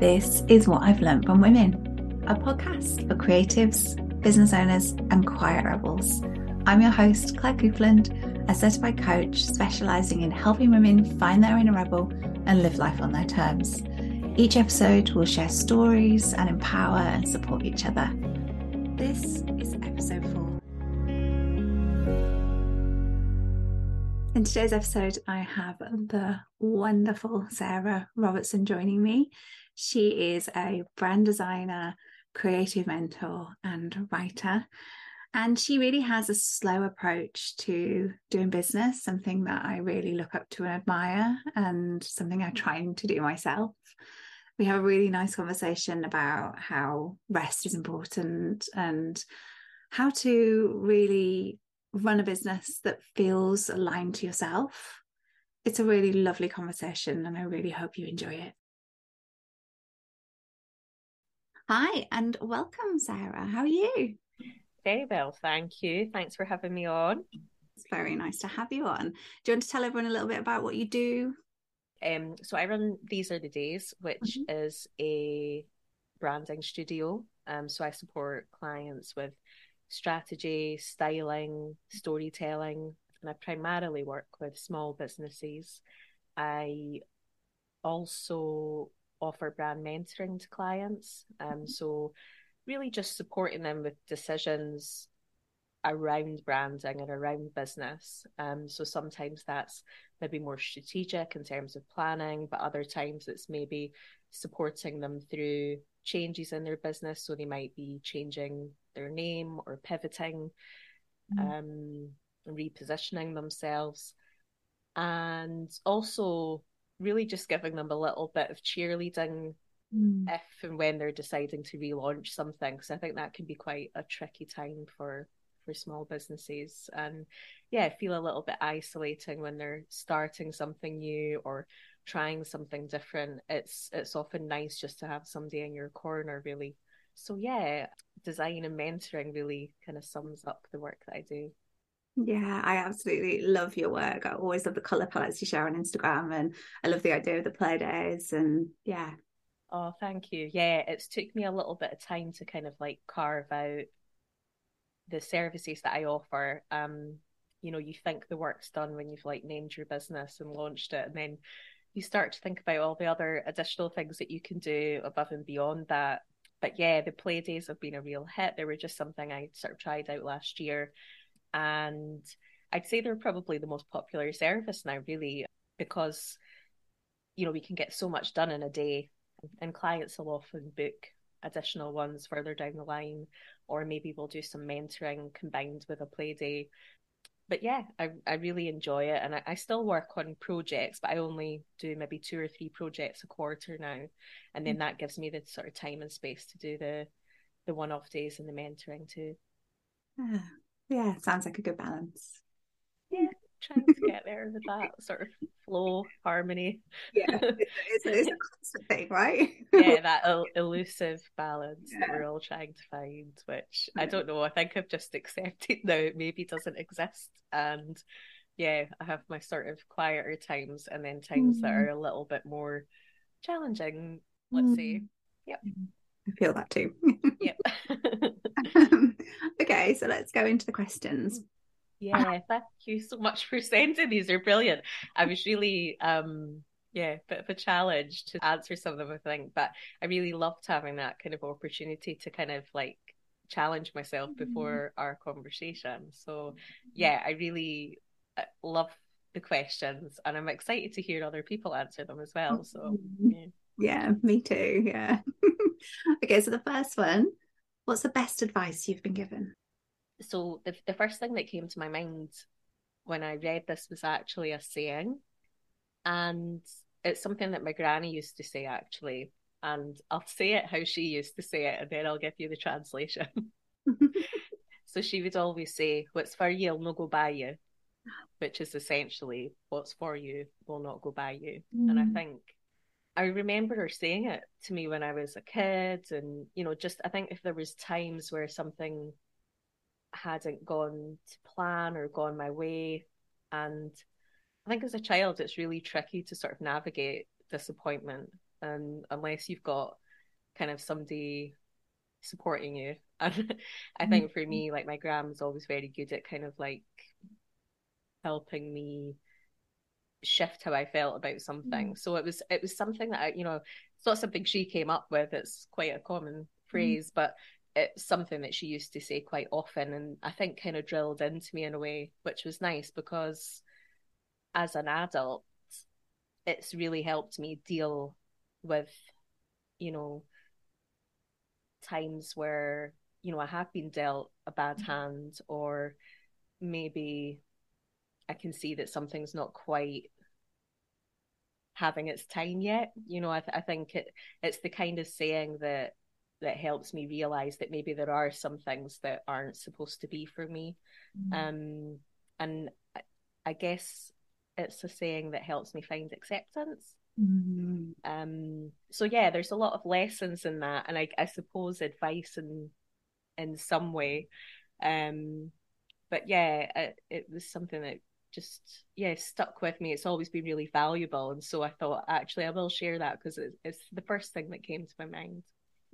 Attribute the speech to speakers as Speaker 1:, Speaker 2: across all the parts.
Speaker 1: This is What I've Learned from Women, a podcast for creatives, business owners, and quiet rebels. I'm your host, Claire Coupland, a certified coach specializing in helping women find their inner rebel and live life on their terms. Each episode will share stories and empower and support each other. This is episode four. In today's episode, I have the wonderful Sarah Robertson joining me. She is a brand designer, creative mentor, and writer. And she really has a slow approach to doing business, something that I really look up to and admire, and something I'm trying to do myself. We have a really nice conversation about how rest is important and how to really run a business that feels aligned to yourself. It's a really lovely conversation, and I really hope you enjoy it. Hi, and welcome, Sarah. How are you?
Speaker 2: Very well, thank you. Thanks for having me on.
Speaker 1: It's very nice to have you on. Do you want to tell everyone a little bit about what you do?
Speaker 2: Um, so I run These Are the Days, which mm-hmm. is a branding studio. Um, so I support clients with strategy, styling, storytelling, and I primarily work with small businesses. I also offer brand mentoring to clients. Um, so really just supporting them with decisions around branding and around business. Um, so sometimes that's maybe more strategic in terms of planning, but other times it's maybe supporting them through changes in their business. So they might be changing their name or pivoting, mm. um, repositioning themselves, and also really just giving them a little bit of cheerleading mm. if and when they're deciding to relaunch something. So I think that can be quite a tricky time for for small businesses and yeah feel a little bit isolating when they're starting something new or trying something different it's it's often nice just to have somebody in your corner really so yeah design and mentoring really kind of sums up the work that i do
Speaker 1: yeah, I absolutely love your work. I always love the color palettes you share on Instagram, and I love the idea of the play days. And yeah.
Speaker 2: Oh, thank you. Yeah, it's took me a little bit of time to kind of like carve out the services that I offer. Um, you know, you think the work's done when you've like named your business and launched it, and then you start to think about all the other additional things that you can do above and beyond that. But yeah, the play days have been a real hit. They were just something I sort of tried out last year. And I'd say they're probably the most popular service now, really, because you know, we can get so much done in a day and clients will often book additional ones further down the line, or maybe we'll do some mentoring combined with a play day but yeah, I, I really enjoy it. And I, I still work on projects, but I only do maybe two or three projects a quarter now. And then mm. that gives me the sort of time and space to do the the one off days and the mentoring too.
Speaker 1: Yeah, sounds like a good balance.
Speaker 2: Yeah, trying to get there with that sort of flow, harmony.
Speaker 1: Yeah, it's, it's, a constant thing, right?
Speaker 2: yeah, that el- elusive balance yeah. that we're all trying to find, which I don't know. I think I've just accepted now it maybe doesn't exist. And yeah, I have my sort of quieter times and then times mm. that are a little bit more challenging, let's mm. say. Yep.
Speaker 1: I feel that too.
Speaker 2: yep.
Speaker 1: okay, so let's go into the questions.
Speaker 2: Yeah, thank you so much for sending these. They're brilliant. I was really um yeah, bit of a challenge to answer some of them, I think. But I really loved having that kind of opportunity to kind of like challenge myself mm-hmm. before mm-hmm. our conversation. So yeah, I really uh, love the questions and I'm excited to hear other people answer them as well. So
Speaker 1: mm-hmm. yeah, yeah me too. Yeah. okay, so the first one, what's the best advice you've been given?
Speaker 2: so the the first thing that came to my mind when I read this was actually a saying, and it's something that my granny used to say actually, and I'll say it how she used to say it, and then I'll give you the translation. so she would always say, "What's for you will not go by you," which is essentially, "What's for you will not go by you," mm. and I mm. think. I remember her saying it to me when I was a kid, and you know, just I think if there was times where something hadn't gone to plan or gone my way. And I think as a child, it's really tricky to sort of navigate disappointment and unless you've got kind of somebody supporting you. And I mm-hmm. think for me, like my grandma's always very good at kind of like helping me shift how I felt about something. Mm. So it was it was something that I, you know, it's not something she came up with. It's quite a common mm. phrase, mm. but it's something that she used to say quite often and I think kind of drilled into me in a way, which was nice because as an adult, it's really helped me deal with, you know, times where, you know, I have been dealt a bad mm-hmm. hand or maybe I can see that something's not quite having its time yet. You know, I, th- I think it it's the kind of saying that that helps me realize that maybe there are some things that aren't supposed to be for me. Mm. Um, and I, I, guess it's a saying that helps me find acceptance. Mm. Um, so yeah, there's a lot of lessons in that, and I, I suppose advice in in some way. Um, but yeah, it, it was something that just yeah stuck with me. It's always been really valuable, and so I thought actually I will share that because it, it's the first thing that came to my mind.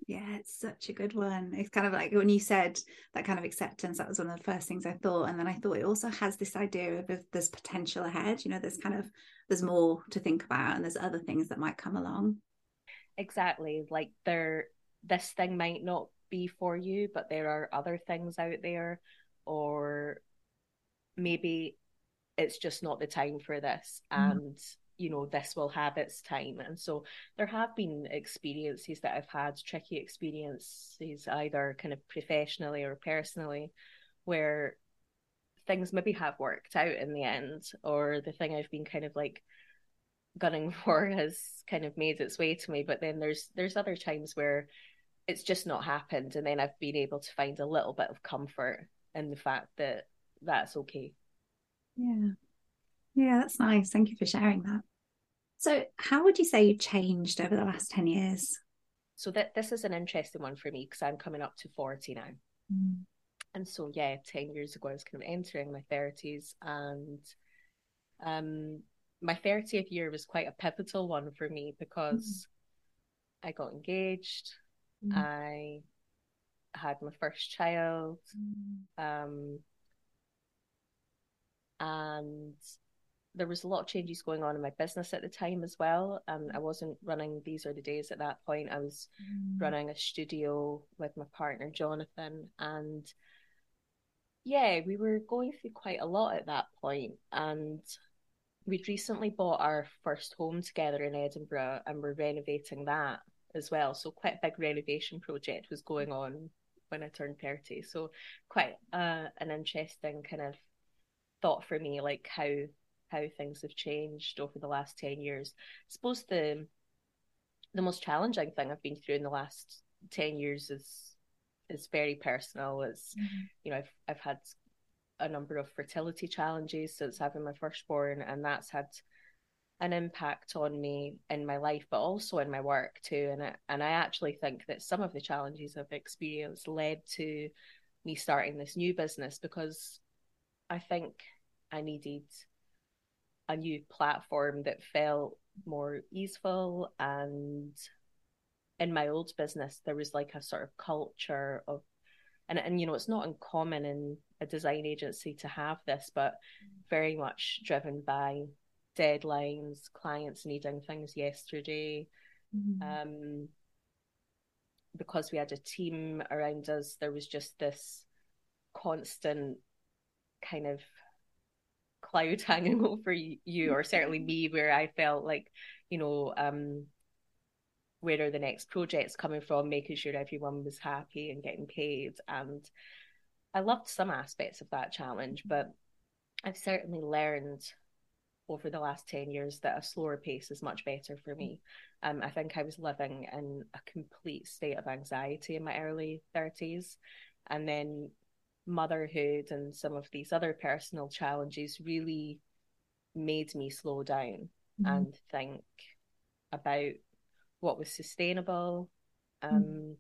Speaker 1: Yeah, it's such a good one. It's kind of like when you said that kind of acceptance, that was one of the first things I thought. And then I thought it also has this idea of if there's potential ahead, you know, there's kind of there's more to think about and there's other things that might come along.
Speaker 2: Exactly. Like there this thing might not be for you, but there are other things out there, or maybe it's just not the time for this. Mm. And you know this will have its time and so there have been experiences that i've had tricky experiences either kind of professionally or personally where things maybe have worked out in the end or the thing i've been kind of like gunning for has kind of made its way to me but then there's there's other times where it's just not happened and then i've been able to find a little bit of comfort in the fact that that's okay
Speaker 1: yeah yeah, that's nice. Thank you for sharing that. So, how would you say you changed over the last 10 years?
Speaker 2: So, that this is an interesting one for me because I'm coming up to 40 now. Mm. And so, yeah, 10 years ago, I was kind of entering my 30s. And um, my 30th year was quite a pivotal one for me because mm. I got engaged. Mm. I had my first child. Mm. Um, and there was a lot of changes going on in my business at the time as well. Um, I wasn't running These Are the Days at that point. I was mm. running a studio with my partner Jonathan, and yeah, we were going through quite a lot at that point. And we'd recently bought our first home together in Edinburgh, and we're renovating that as well. So quite a big renovation project was going on when I turned thirty. So quite uh, an interesting kind of thought for me, like how how things have changed over the last 10 years. I suppose the the most challenging thing I've been through in the last 10 years is is very personal. It's mm-hmm. you know, I've I've had a number of fertility challenges since having my firstborn and that's had an impact on me in my life but also in my work too and I, and I actually think that some of the challenges I've experienced led to me starting this new business because I think I needed a new platform that felt more easeful and in my old business there was like a sort of culture of and and you know it's not uncommon in a design agency to have this but very much driven by deadlines clients needing things yesterday mm-hmm. um because we had a team around us there was just this constant kind of cloud hanging over you, or certainly me, where I felt like, you know, um, where are the next projects coming from, making sure everyone was happy and getting paid. And I loved some aspects of that challenge, but I've certainly learned over the last 10 years that a slower pace is much better for me. Um, I think I was living in a complete state of anxiety in my early 30s. And then motherhood and some of these other personal challenges really made me slow down mm-hmm. and think about what was sustainable, um, mm-hmm.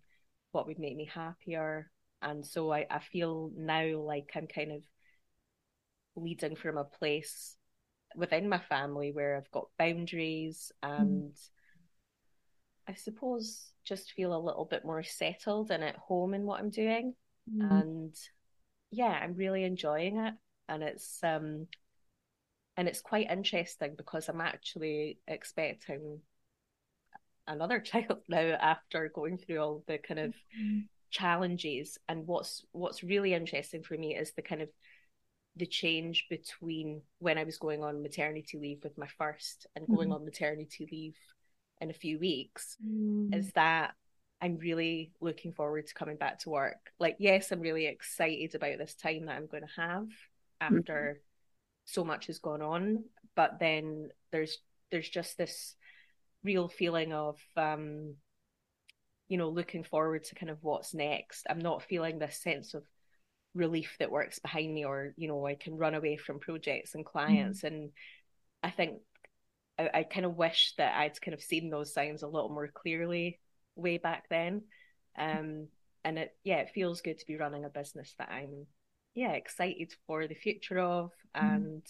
Speaker 2: what would make me happier. And so I, I feel now like I'm kind of leading from a place within my family where I've got boundaries and mm-hmm. I suppose, just feel a little bit more settled and at home in what I'm doing.
Speaker 1: Mm.
Speaker 2: And yeah, I'm really enjoying it. And it's um and it's quite interesting because I'm actually expecting another child now after going through all the kind of
Speaker 1: Mm.
Speaker 2: challenges and what's what's really interesting for me is the kind of the change between when I was going on maternity leave with my first and going
Speaker 1: Mhm.
Speaker 2: on maternity leave in a few weeks
Speaker 1: Mm.
Speaker 2: is that I'm really looking forward to coming back to work. Like, yes, I'm really excited about this time that I'm going to have after so much has gone on, but then there's there's just this real feeling of um you know looking forward to kind of what's next. I'm not feeling this sense of relief that works behind me or you know I can run away from projects and clients and I think I, I kind of wish that I'd kind of seen those signs a little more clearly way back then. Um, and it, yeah, it feels good to be running a business that I'm, yeah, excited for the future of, and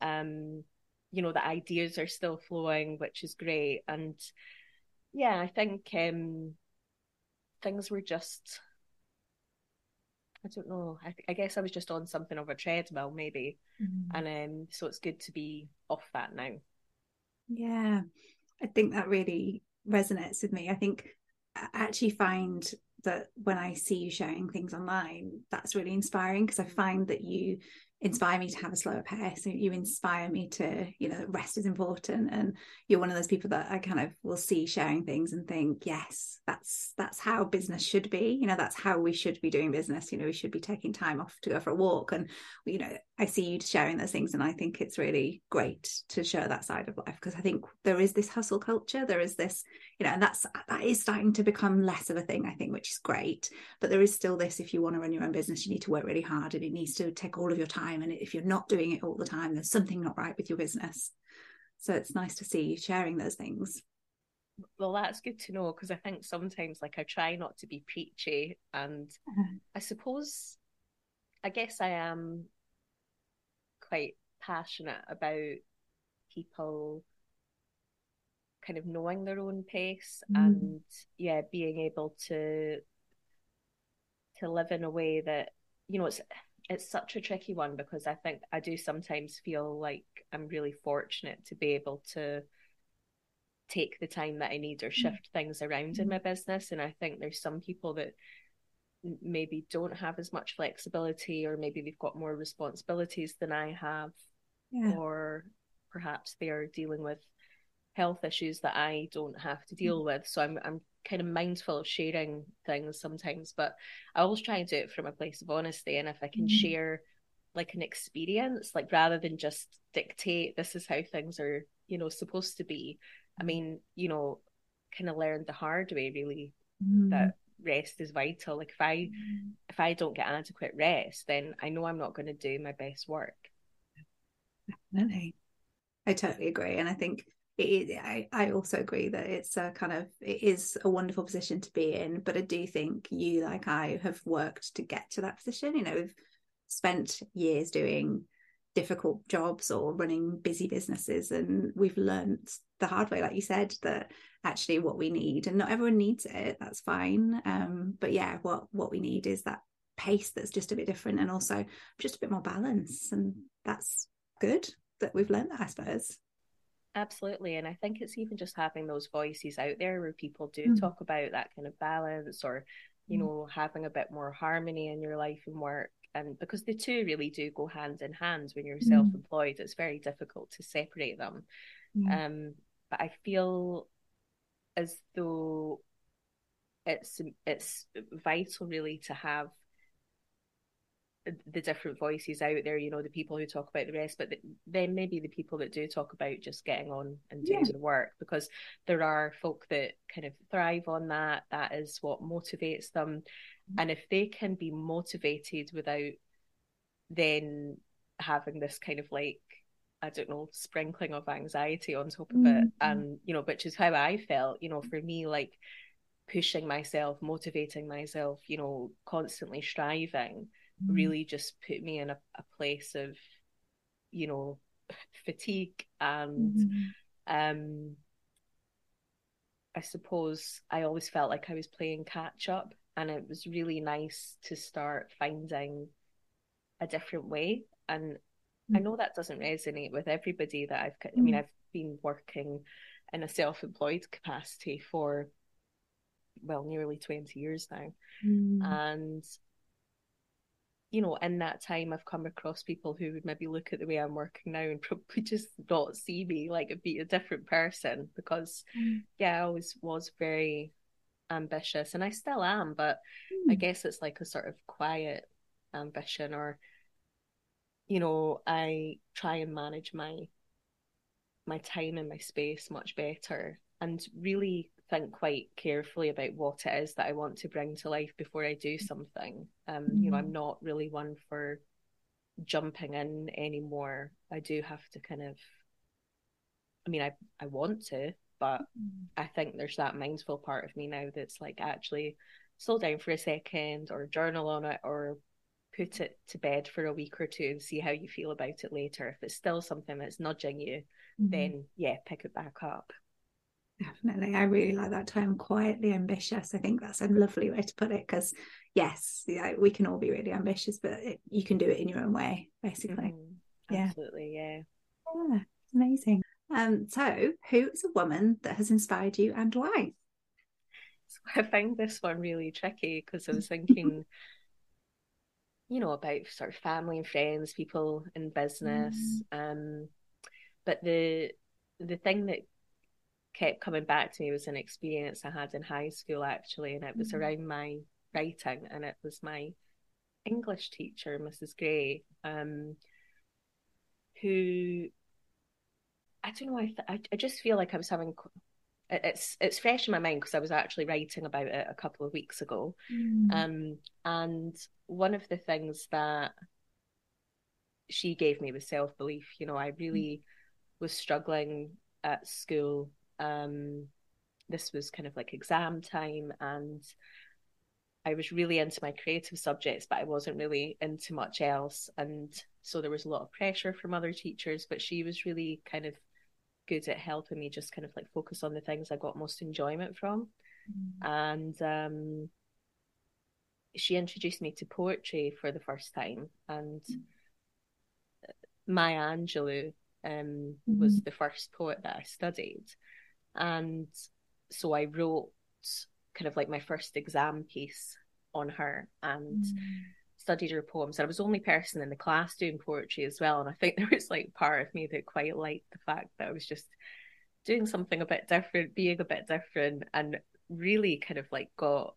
Speaker 2: um, you know, the ideas are still flowing, which is great. And yeah, I think um, things were just, I don't know, I, I guess I was just on something of a treadmill maybe,
Speaker 1: Mm.
Speaker 2: and um, so it's good to be off that now.
Speaker 1: Yeah, I think that really resonates with me. I think I actually find that when I see you sharing things online, that's really inspiring because I find that you inspire me to have a slower pace. You inspire me to, you know, rest is important. And you're one of those people that I kind of will see sharing things and think, yes, that's that's how business should be. You know, that's how we should be doing business. You know, we should be taking time off to go for a walk. And you know, I see you sharing those things, and I think it's really great to show that side of life because I think there is this hustle culture, there is this, you know, and that's that is starting to become less of a thing, I think, which is great. But there is still this: if you want to run your own business, you need to work really hard, and it needs to take all of your time. And if you're not doing it all the time, there's something not right with your business. So it's nice to see you sharing those things.
Speaker 2: Well, that's good to know because I think sometimes, like, I try not to be preachy, and
Speaker 1: Mhm.
Speaker 2: I suppose, I guess I am quite passionate about people kind of knowing their own pace
Speaker 1: Mm.
Speaker 2: and yeah, being able to to live in a way that you know it's it's such a tricky one because I think I do sometimes feel like I'm really fortunate to be able to take the time that I need or mm. shift things around in mm. my business. And I think there's some people that maybe don't have as much flexibility, or maybe they've got more responsibilities than I have,
Speaker 1: Yeah.
Speaker 2: or perhaps they're dealing with health issues that I don't have to deal mm. with. So I'm I'm kind of mindful of sharing things sometimes, but I always try and do it from a place of honesty. And if I can
Speaker 1: Mhm.
Speaker 2: share like an experience, like rather than just dictate this is how things are, you know, supposed to be. I mean, you know, kind of learned the hard way really
Speaker 1: Mm.
Speaker 2: that rest is vital. Like if I if I don't get adequate rest, then I know I'm not going to do my best work.
Speaker 1: Definitely. I totally agree. And I think it I, I also agree that it's a kind of, it is a wonderful position to be in. But I do think you, like I, have worked to get to that position. You know, we've spent years doing difficult jobs or running busy businesses. And we've learned the hard way, like you said, that actually what we need, and not everyone needs it, that's fine. Um, but yeah, what, what we need is that pace that's just a bit different and also just a bit more balance. And that's good that we've learned that, I suppose.
Speaker 2: Absolutely. And I think it's even just having those voices out there where people do
Speaker 1: Mm.
Speaker 2: talk about that kind of balance or, you
Speaker 1: Mm.
Speaker 2: know, having a bit more harmony in your life and work. And because the two really do go hand in hand when you're
Speaker 1: Mm.
Speaker 2: self employed, it's very difficult to separate them.
Speaker 1: Mm.
Speaker 2: Um, but I feel as though it's it's vital really to have the different voices out there, you know, the people who talk about the rest, but then maybe the people that do talk about just getting on and doing
Speaker 1: Yeah.
Speaker 2: the work, because there are folk that kind of thrive on that. That is what motivates them. And if they can be motivated without then having this kind of like, I don't know, sprinkling of anxiety on top of it,
Speaker 1: Mhm.
Speaker 2: and, you know, which is how I felt, you know, for me, like, pushing myself, motivating myself, you know, constantly striving. Really just put me in a, a place of, you know, fatigue and
Speaker 1: Mhm.
Speaker 2: um I suppose I always felt like I was playing catch up, and it was really nice to start finding a different way. And mm. I know that doesn't resonate with everybody that I've, I mean, mm. I've been working in a self employed capacity for, well, nearly 20 years now. Mm. And you know, in that time, I've come across people who would maybe look at the way I'm working now and probably just not see me like be a different person because, mm. yeah, I always was very ambitious and I still am, but mm. I guess it's like a sort of quiet ambition or, you know, I try and manage my my time and my space much better and really think quite carefully about what it is that I want to bring to life before I do something. Um, mm-hmm. You know, I'm mm-hmm. not really one for jumping in anymore. I do have to kind of, I mean, I I want to, but mm-hmm. I think there's that mindful part of me now that's like actually slow down for a second or journal on it or put it to bed for a week or two and see how you feel about it later. If it's still something that's nudging you, mm-hmm. then yeah, pick it back up.
Speaker 1: Definitely. I really like that term, quietly ambitious. I think that's a lovely way to put it because, yes, yeah, we can all be really ambitious, but it, you can do it in your own way, basically.
Speaker 2: Mm-hmm. Absolutely. Yeah.
Speaker 1: Yeah. Amazing. Um, so, who is a woman that has inspired you and why?
Speaker 2: So I found this one really tricky because I was thinking, you know, about sort of family and friends, people in business. Mm. Um, but the the thing that kept coming back to me was an experience I had in high school actually, and it was mm-hmm. around my writing, and it was my English teacher, Mrs. Gray, um, who I don't know. I, th- I just feel like I was having it's it's fresh in my mind because I was actually writing about it a couple of weeks ago, mm. um, and one of the things that she gave me was self belief. You know, I really mm. was struggling at school um, this was kind of like exam time and I was really into my creative subjects, but I wasn't really into much else. And so there was a lot of pressure from other teachers, but she was really kind of good at helping me just kind of like focus on the things I got most enjoyment from. Mm. And um, she introduced me to poetry for the first time. And mm. Maya Angelou um, mm. was the first poet that I studied. And so I wrote kind of like my first exam piece on her and mm. studied her poems. And I was the only person in the class doing poetry as well. And I think there was like part of me that quite liked the fact that I was just doing something a bit different, being a bit different, and really kind of like got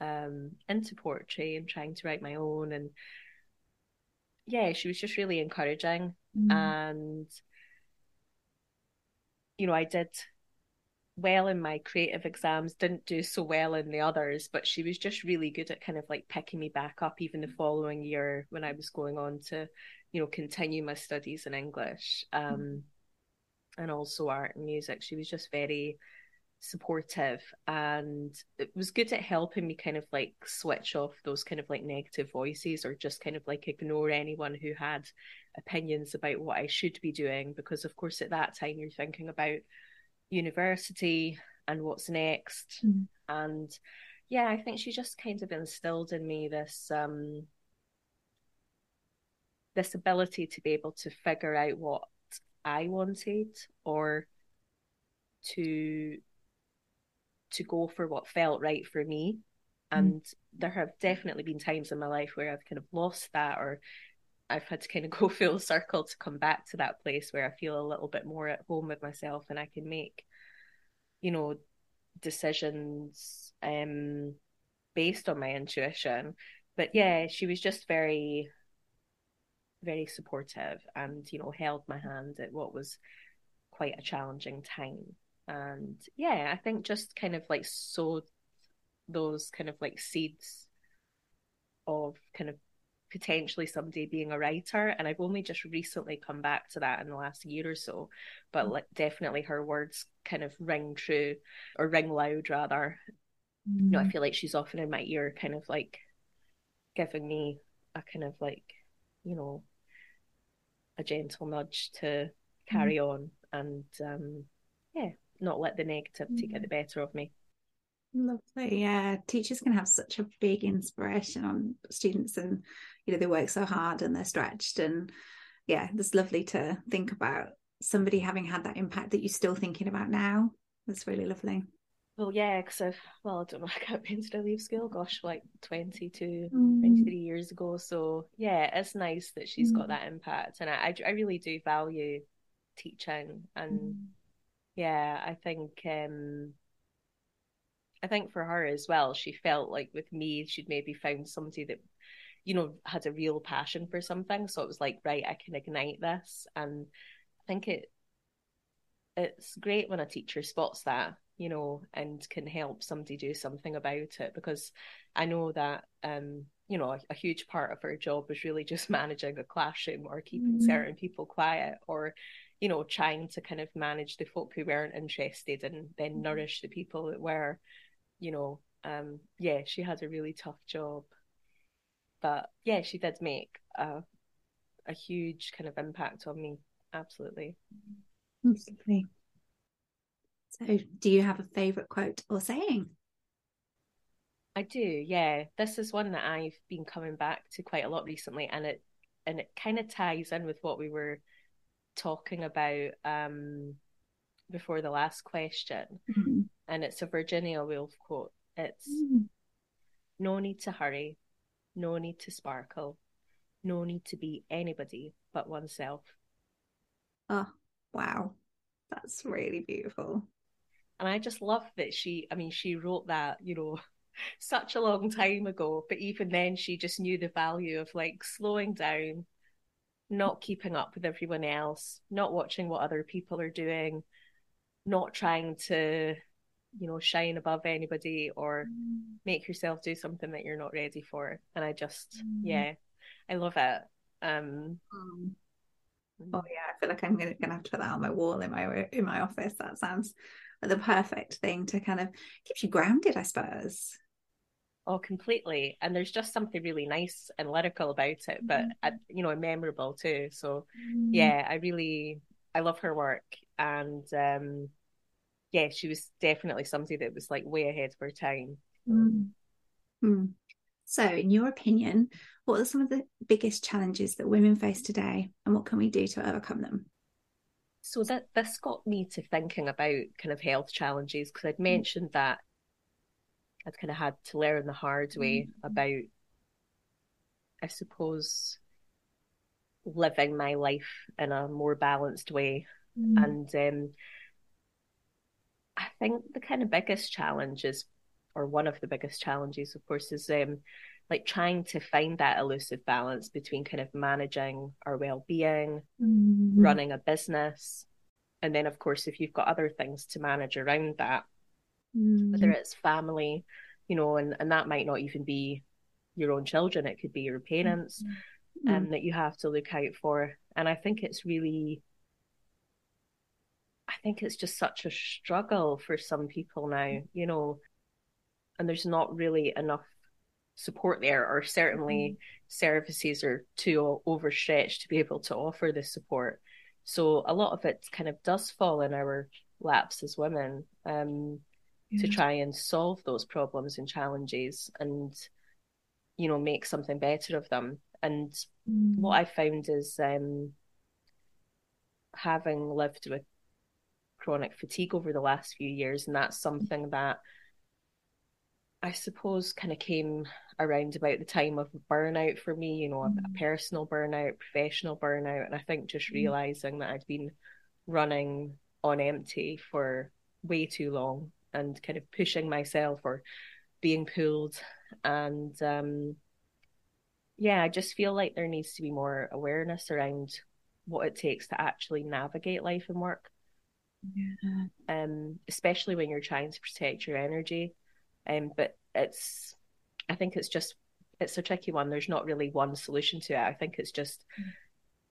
Speaker 2: um into poetry and trying to write my own and yeah she was just really encouraging mm. and you know i did well in my creative exams, didn't do so well in the others, but she was just really good at kind of like picking me back up even the following year when I was going on to, you know, continue my studies in English um, and also art and music. She was just very supportive and it was good at helping me kind of like switch off those kind of like negative voices or just kind of like ignore anyone who had opinions about what I should be doing because of course at that time you're thinking about university and what's next. Mm. And yeah, I think she just kind of instilled in me this um this ability to be able to figure out what I wanted or to to go for what felt right for me. Mm. And there have definitely been times in my life where I've kind of lost that or I've had to kind of go full circle to come back to that place where I feel a little bit more at home with myself and I can make, you know, decisions um based on my intuition. But yeah, she was just very very supportive and, you know, held my hand at what was quite a challenging time. And yeah, I think just kind of like sowed those kind of like seeds of kind of potentially someday being a writer and i've only just recently come back to that in the last year or so but mm. like definitely her words kind of ring true or ring loud rather mm. you know i mm. feel like she's often in my ear kind of like giving me a kind of like you know a gentle nudge to carry mm. on and um yeah not let the negativity get the better of me.
Speaker 1: Lovely. Yeah. Teachers can have such a big inspiration on students and, you know, they work so hard and they're stretched. And yeah, it's lovely to think about somebody having had that impact that you're still thinking about now. That's really lovely.
Speaker 2: Well, yeah, because I've, well, I don't know, I when did I leave school? Gosh, like 22, mm. 23 years ago. So yeah, it's nice that she's mm. got that impact. And I, I really do value teaching. And mm. yeah, I think, um, I think for her as well, she felt like with me, she'd maybe found somebody that, you know, had a real passion for something. So it was like, right, I can ignite this. And I think it, it's great when a teacher spots that you know, and can help somebody do something about it. Because I know that, um, you know, a, a huge part of her job is really just managing a classroom or keeping mm-hmm. certain people quiet or, you know, trying to kind of manage the folk who weren't interested and then mm-hmm. nourish the people that were, you know, um, yeah, she had a really tough job. But yeah, she did make a, a huge kind of impact on me. Absolutely.
Speaker 1: Absolutely. So, do you have a favorite quote or saying?
Speaker 2: I do, yeah. This is one that I've been coming back to quite a lot recently, and it and it kind of ties in with what we were talking about um, before the last question. Mm-hmm. And it's a Virginia Woolf quote. It's mm-hmm. no need to hurry, no need to sparkle, no need to be anybody but oneself.
Speaker 1: Oh, wow. That's really beautiful.
Speaker 2: And I just love that she, I mean, she wrote that, you know, such a long time ago, but even then she just knew the value of like slowing down, not keeping up with everyone else, not watching what other people are doing, not trying to, you know, shine above anybody or mm. make yourself do something that you're not ready for. And I just, mm. yeah, I love it. Um,
Speaker 1: mm. Oh yeah, I feel like I'm gonna, gonna have to put that on my wall in my in my office. That sounds the perfect thing to kind of keep you grounded, I suppose.
Speaker 2: Oh, completely. And there's just something really nice and lyrical about it, but mm. uh, you know, memorable too. So, mm. yeah, I really I love her work, and um, yeah, she was definitely somebody that was like way ahead of her time.
Speaker 1: Mm. Mm. So, in your opinion, what are some of the biggest challenges that women face today, and what can we do to overcome them?
Speaker 2: So that this got me to thinking about kind of health challenges because I'd mm. mentioned that I'd kind of had to learn the hard way mm-hmm. about, I suppose, living my life in a more balanced way. Mm-hmm. And um, I think the kind of biggest challenge is, or one of the biggest challenges, of course, is um, like trying to find that elusive balance between kind of managing our well-being mm-hmm. running a business and then of course if you've got other things to manage around that mm-hmm. whether it's family you know and and that might not even be your own children it could be your parents mm-hmm. Um, that you have to look out for and i think it's really i think it's just such a struggle for some people now you know and there's not really enough support there, or certainly mm-hmm. services are too overstretched to be able to offer the support. So a lot of it kind of does fall in our laps as women um, yeah. to try and solve those problems and challenges and, you know, make something better of them. And mm. what I found is um, having lived with chronic fatigue over the last few years, and that's something that I suppose kind of came around about the time of burnout for me, you know, mm. a, personal burnout, professional burnout. And I think just mm. realizing that I'd been running on empty for way too long and kind of pushing myself or being pulled. And um, yeah, I just feel like there needs to be more awareness around what it takes to actually navigate life and work. Yeah. Um, especially when you're trying to protect your energy. Um, but it's I think it's just it's a tricky one. There's not really one solution to it. I think it's just mm.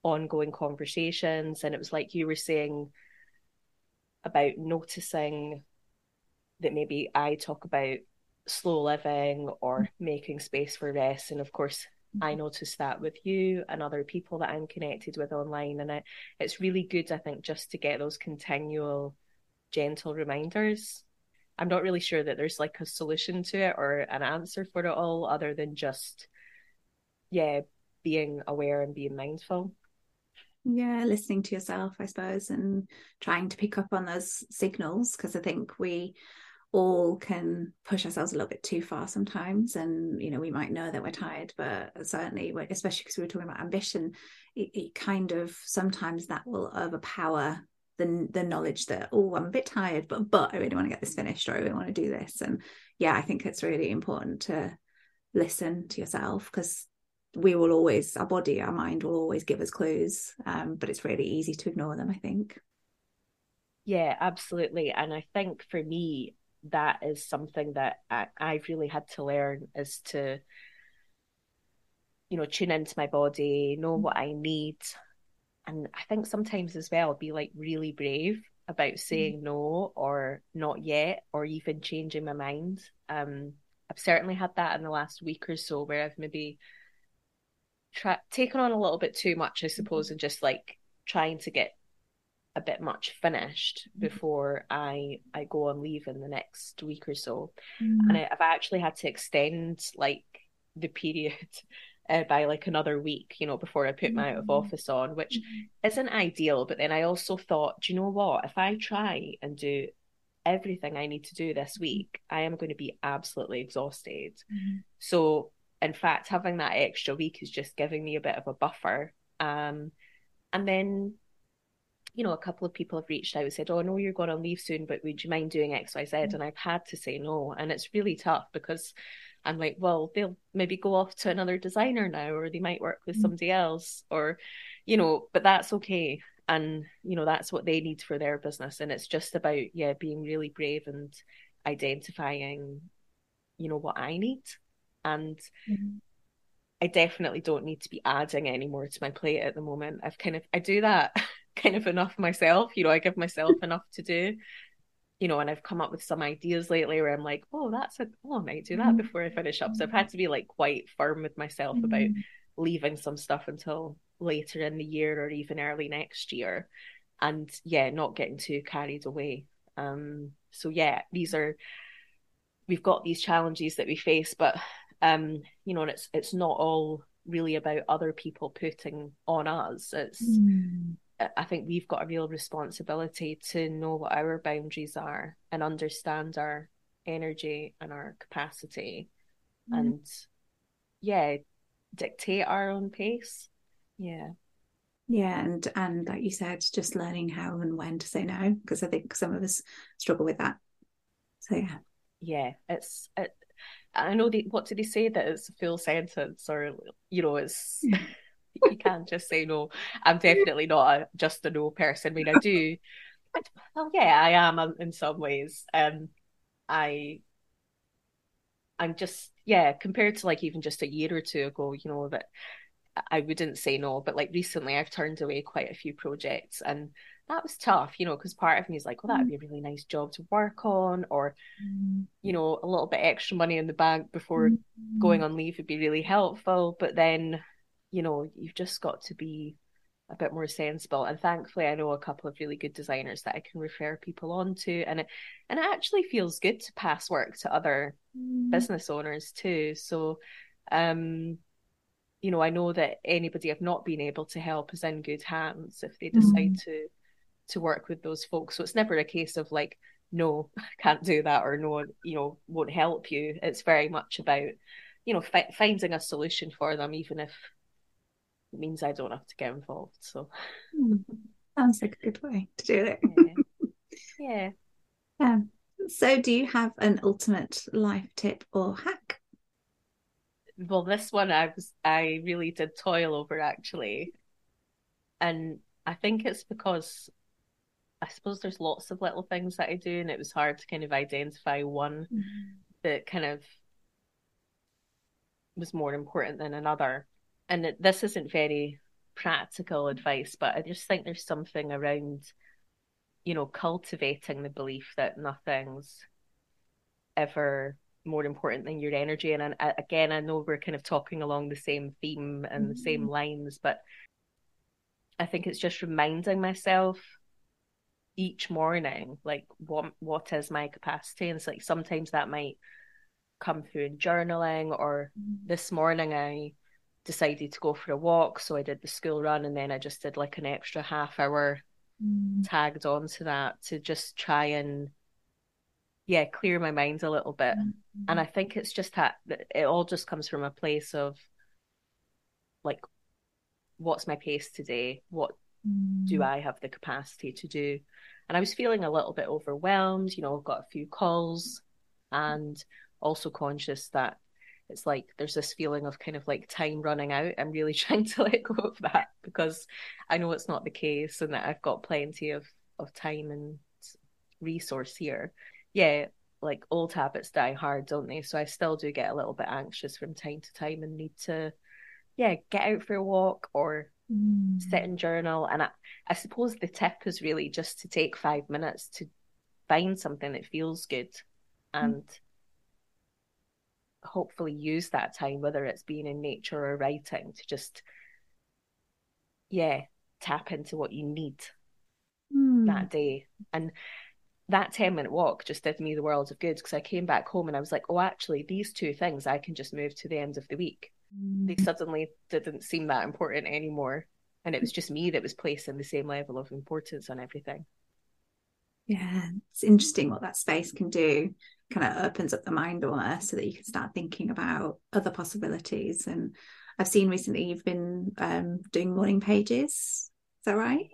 Speaker 2: ongoing conversations. And it was like you were saying about noticing that maybe I talk about slow living or mm. making space for rest. And of course, I noticed that with you and other people that I'm connected with online. And it, it's really good, I think, just to get those continual gentle reminders. I'm not really sure that there's like a solution to it or an answer for it all other than just yeah, being aware and being mindful.
Speaker 1: Yeah, listening to yourself, I suppose, and trying to pick up on those signals because I think we all can push ourselves a little bit too far sometimes. And you know we might know that we're tired but certainly especially because we were talking about ambition it, it, kind of sometimes that will overpower the the knowledge that oh I'm a bit tired but but I really want to get this finished or I really want to do this. And yeah I think it's really important to listen to yourself because we will always our body our mind will always give us clues um, but it's really easy to ignore them I think.
Speaker 2: Yeah absolutely. And I think for me that is something that I, I've really had to learn is to, you know, tune into my body, know what I need. And I think sometimes as well, be like really brave about mm. saying no or not yet or even changing my mind. Um, I've certainly had that in the last week or so where I've maybe tra- taken on a little bit too much, I suppose, mm-hmm. and just like trying to get a bit much finished mm-hmm. before I I go on leave in the next week or so, mm-hmm. and I, have actually had to extend like the period uh, by like another week, you know, before I put my out of mm-hmm. office on, which mm-hmm. isn't ideal. But then I also thought, do you know what? If I try and do everything I need to do this week, I am going to be absolutely exhausted. Mm-hmm. So, in fact, having that extra week is just giving me a bit of a buffer. Um, and then you know, a couple of people have reached out and said, Oh, I know you're going to leave soon, but would you mind doing XYZ? Mm-hmm. And I've had to say no. And it's really tough because I'm like, well, they'll maybe go off to another designer now, or they might work with mm-hmm. somebody else, or, you know, but that's okay. And, you know, that's what they need for their business. And it's just about, yeah, being really brave and identifying, you know, what I need. And mm-hmm. I definitely don't need to be adding any more to my plate at the moment. I've kind of, I do that kind of enough myself. You know, I give myself enough to do. You know, and I've come up with some ideas lately where I'm like, oh, that's it. Oh, I might do that mm-hmm. before I finish up. So I've had to be like quite firm with myself mm-hmm. about leaving some stuff until later in the year or even early next year. And yeah, not getting too carried away. Um, so yeah, these are we've got these challenges that we face, but um, you know, it's it's not all really about other people putting on us. It's mm. I think we've got a real responsibility to know what our boundaries are and understand our energy and our capacity mm. and yeah dictate our own pace. Yeah.
Speaker 1: Yeah and and like you said just learning how and when to say no because i think some of us struggle with that. So yeah.
Speaker 2: Yeah it's it, i know the what do they say that it's a full sentence or you know it's you can't just say no. I'm definitely not a, just a no person. I mean, I do. well, yeah, I am um, in some ways. Um, I, I'm just yeah. Compared to like even just a year or two ago, you know that I wouldn't say no. But like recently, I've turned away quite a few projects, and that was tough, you know, because part of me is like, well, that would be a really nice job to work on, or, mm. you know, a little bit extra money in the bank before mm. going on leave would be really helpful. But then you know, you've just got to be a bit more sensible. And thankfully, I know a couple of really good designers that I can refer people on to, and it and it actually feels good to pass work to other mm. business owners too. So, um, you know, I know that anybody I've not been able to help is in good hands if they decide mm. to to work with those folks. So it's never a case of like, no, can't do that, or no, you know, won't help you. It's very much about, you know, fi- finding a solution for them, even if it means I don't have to get involved. So
Speaker 1: mm, sounds like a good way to do it.
Speaker 2: yeah.
Speaker 1: yeah. Um, so do you have an ultimate life tip or hack?
Speaker 2: Well, this one I was I really did toil over actually. And I think it's because I suppose there's lots of little things that I do and it was hard to kind of identify one mm-hmm. that kind of was more important than another and it, this isn't very practical advice, but I just think there's something around, you know, cultivating the belief that nothing's ever more important than your energy. And, and again, I know we're kind of talking along the same theme and mm-hmm. the same mm-hmm. lines, but I think it's just reminding myself each morning like what what is my capacity and it's like sometimes that might come through in journaling or mm. this morning I decided to go for a walk so I did the school run and then I just did like an extra half hour mm. tagged onto that to just try and yeah clear my mind a little bit mm-hmm. and I think it's just that it all just comes from a place of like what's my pace today what mm. do I have the capacity to do and I was feeling a little bit overwhelmed you know I've got a few calls and also conscious that it's like there's this feeling of kind of like time running out. I'm really trying to let go of that because I know it's not the case and that I've got plenty of, of time and resource here. Yeah, like old habits die hard, don't they? So I still do get a little bit anxious from time to time and need to, yeah, get out for a walk or mm. sit and journal. And I, I suppose the tip is really just to take five minutes to find something that feels good and mm hopefully use that time, whether it's being in nature or writing, to just, yeah, tap into what you need mm. that day. And that 10 minute walk just did me the world of good because I came back home and I was like, oh, actually, these two things I can just move to the end of the week. Mm. They suddenly didn't seem that important anymore. And it was just me that was placing the same level of importance on everything.
Speaker 1: Yeah, it's interesting what that space can do. Kind of opens up the mind almost so that you can start thinking about other possibilities. And I've seen recently you've been um, doing morning pages. Is that right?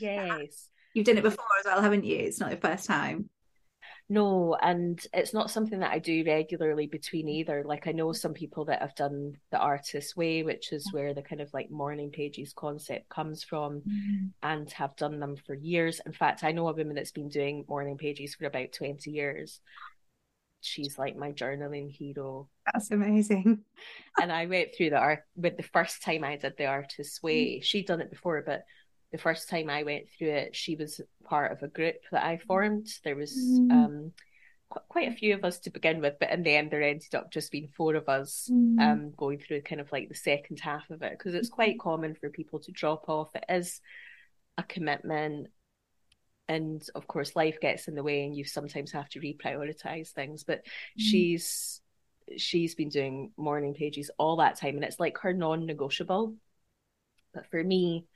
Speaker 2: Yes.
Speaker 1: You've done it before as well, haven't you? It's not your first time.
Speaker 2: No, and it's not something that I do regularly between either. Like I know some people that have done the artist way, which is where the kind of like morning pages concept comes from, mm-hmm. and have done them for years. In fact, I know a woman that's been doing morning pages for about 20 years. She's like my journaling hero.
Speaker 1: That's amazing.
Speaker 2: and I went through the art with the first time I did the artist way. Mm-hmm. She'd done it before, but the first time I went through it, she was part of a group that I formed. There was mm. um, qu- quite a few of us to begin with, but in the end, there ended up just being four of us mm. um, going through kind of like the second half of it because it's quite common for people to drop off. It is a commitment. And of course, life gets in the way, and you sometimes have to reprioritize things. But mm. she's she's been doing morning pages all that time, and it's like her non-negotiable. But for me,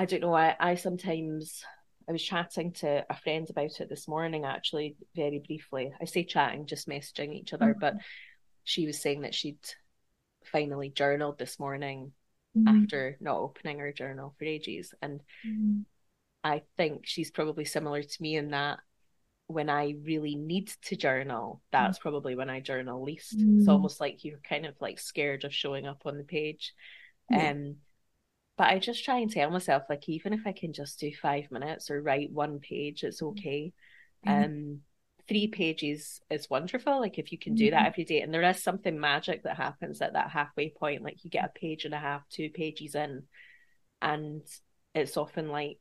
Speaker 2: I don't know. I, I sometimes I was chatting to a friend about it this morning, actually, very briefly. I say chatting, just messaging each other, mm-hmm. but she was saying that she'd finally journaled this morning mm-hmm. after not opening her journal for ages. And mm-hmm. I think she's probably similar to me in that when I really need to journal, that's mm. probably when I journal least. It's mm. almost like you're kind of like scared of showing up on the page. Um but I just try and tell myself, like, even if I can just do five minutes or write one page, it's okay. Mm-hmm. Um, three pages is wonderful. Like, if you can do mm-hmm. that every day, and there is something magic that happens at that halfway point, like you get a page and a half, two pages in, and it's often like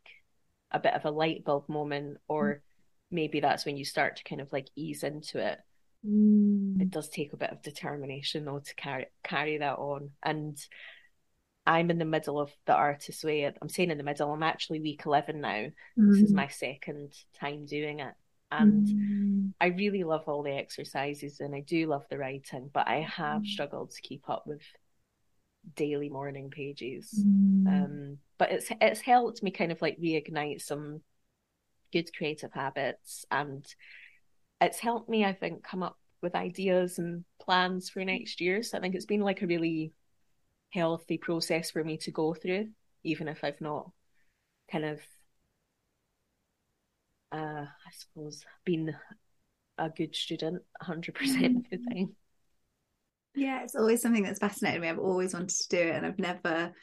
Speaker 2: a bit of a light bulb moment, or mm-hmm. maybe that's when you start to kind of like ease into it.
Speaker 1: Mm.
Speaker 2: It does take a bit of determination though to carry carry that on, and I'm in the middle of the artist's way. I'm saying in the middle. I'm actually week eleven now. Mm. This is mm. my second time doing it, and mm. I really love all the exercises and I do love the writing, but I have mm. struggled to keep up with daily morning pages.
Speaker 1: Mm.
Speaker 2: Um, but it's it's helped me kind of like reignite some good creative habits, and it's helped me, I think, come up with ideas and plans for next year. So I think it's been like a really healthy process for me to go through, even if I've not kind of, uh, I suppose, been a good student 100% of the mm. time.
Speaker 1: Yeah, it's always something that's fascinated me. I've always wanted to do it, and I've never.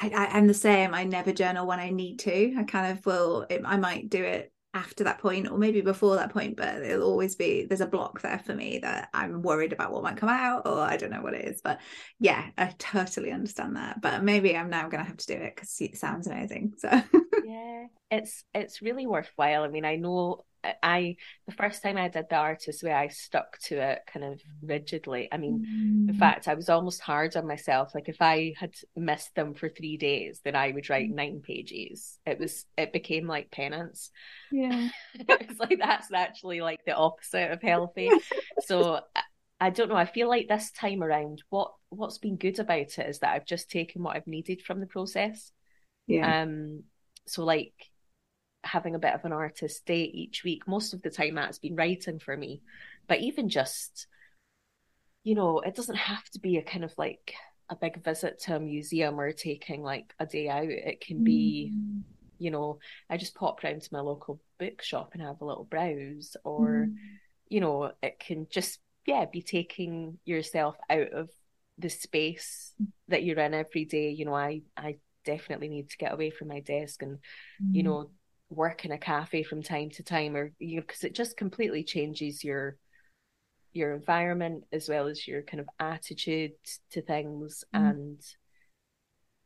Speaker 1: I, I, am the same. I never journal when I need to. I kind of will. It, I might do it after that point or maybe before that point but it'll always be there's a block there for me that i'm worried about what might come out or i don't know what it is. But yeah i totally understand that. But maybe i'm now to have to do it because it sounds amazing so.
Speaker 2: Yeah it's it's really worthwhile. I mean i know I the first time I did the artist way, I stuck to it kind of rigidly. I mean, mm. in fact, I was almost hard on myself. Like if I had missed them for three days, then I would write nine pages. It was it became like penance.
Speaker 1: Yeah,
Speaker 2: it was like that's actually like the opposite of healthy. so I don't know. I feel like this time around, what what's been good about it is that I've just taken what I've needed from the process.
Speaker 1: Yeah.
Speaker 2: Um. So like having a bit of an artist day each week. Most of the time, that's been writing for me. But even just, you know, it doesn't have to be a kind of like a big visit to a museum or taking like a day out. It can be, mm. you know, I just pop round to my local bookshop and have a little browse, or, mm. you know, it can just yeah, be taking yourself out of the space that you're in every day. You know, I I definitely need to get away from my desk and mm. you know work in a cafe from time to time, or you know, because it just completely changes your your environment as well as your kind of attitude to things mm. and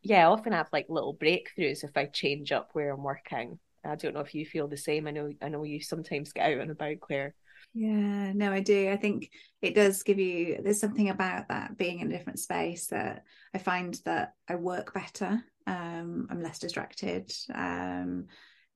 Speaker 2: yeah, I often have like little breakthroughs if I change up where I'm working. I don't know if you feel the same. I know I know you sometimes get out and about, Claire.
Speaker 1: Yeah, no, I do. I think it does give you, there's something about that being in a different space that I find that I work better. Um, I'm less distracted. Um,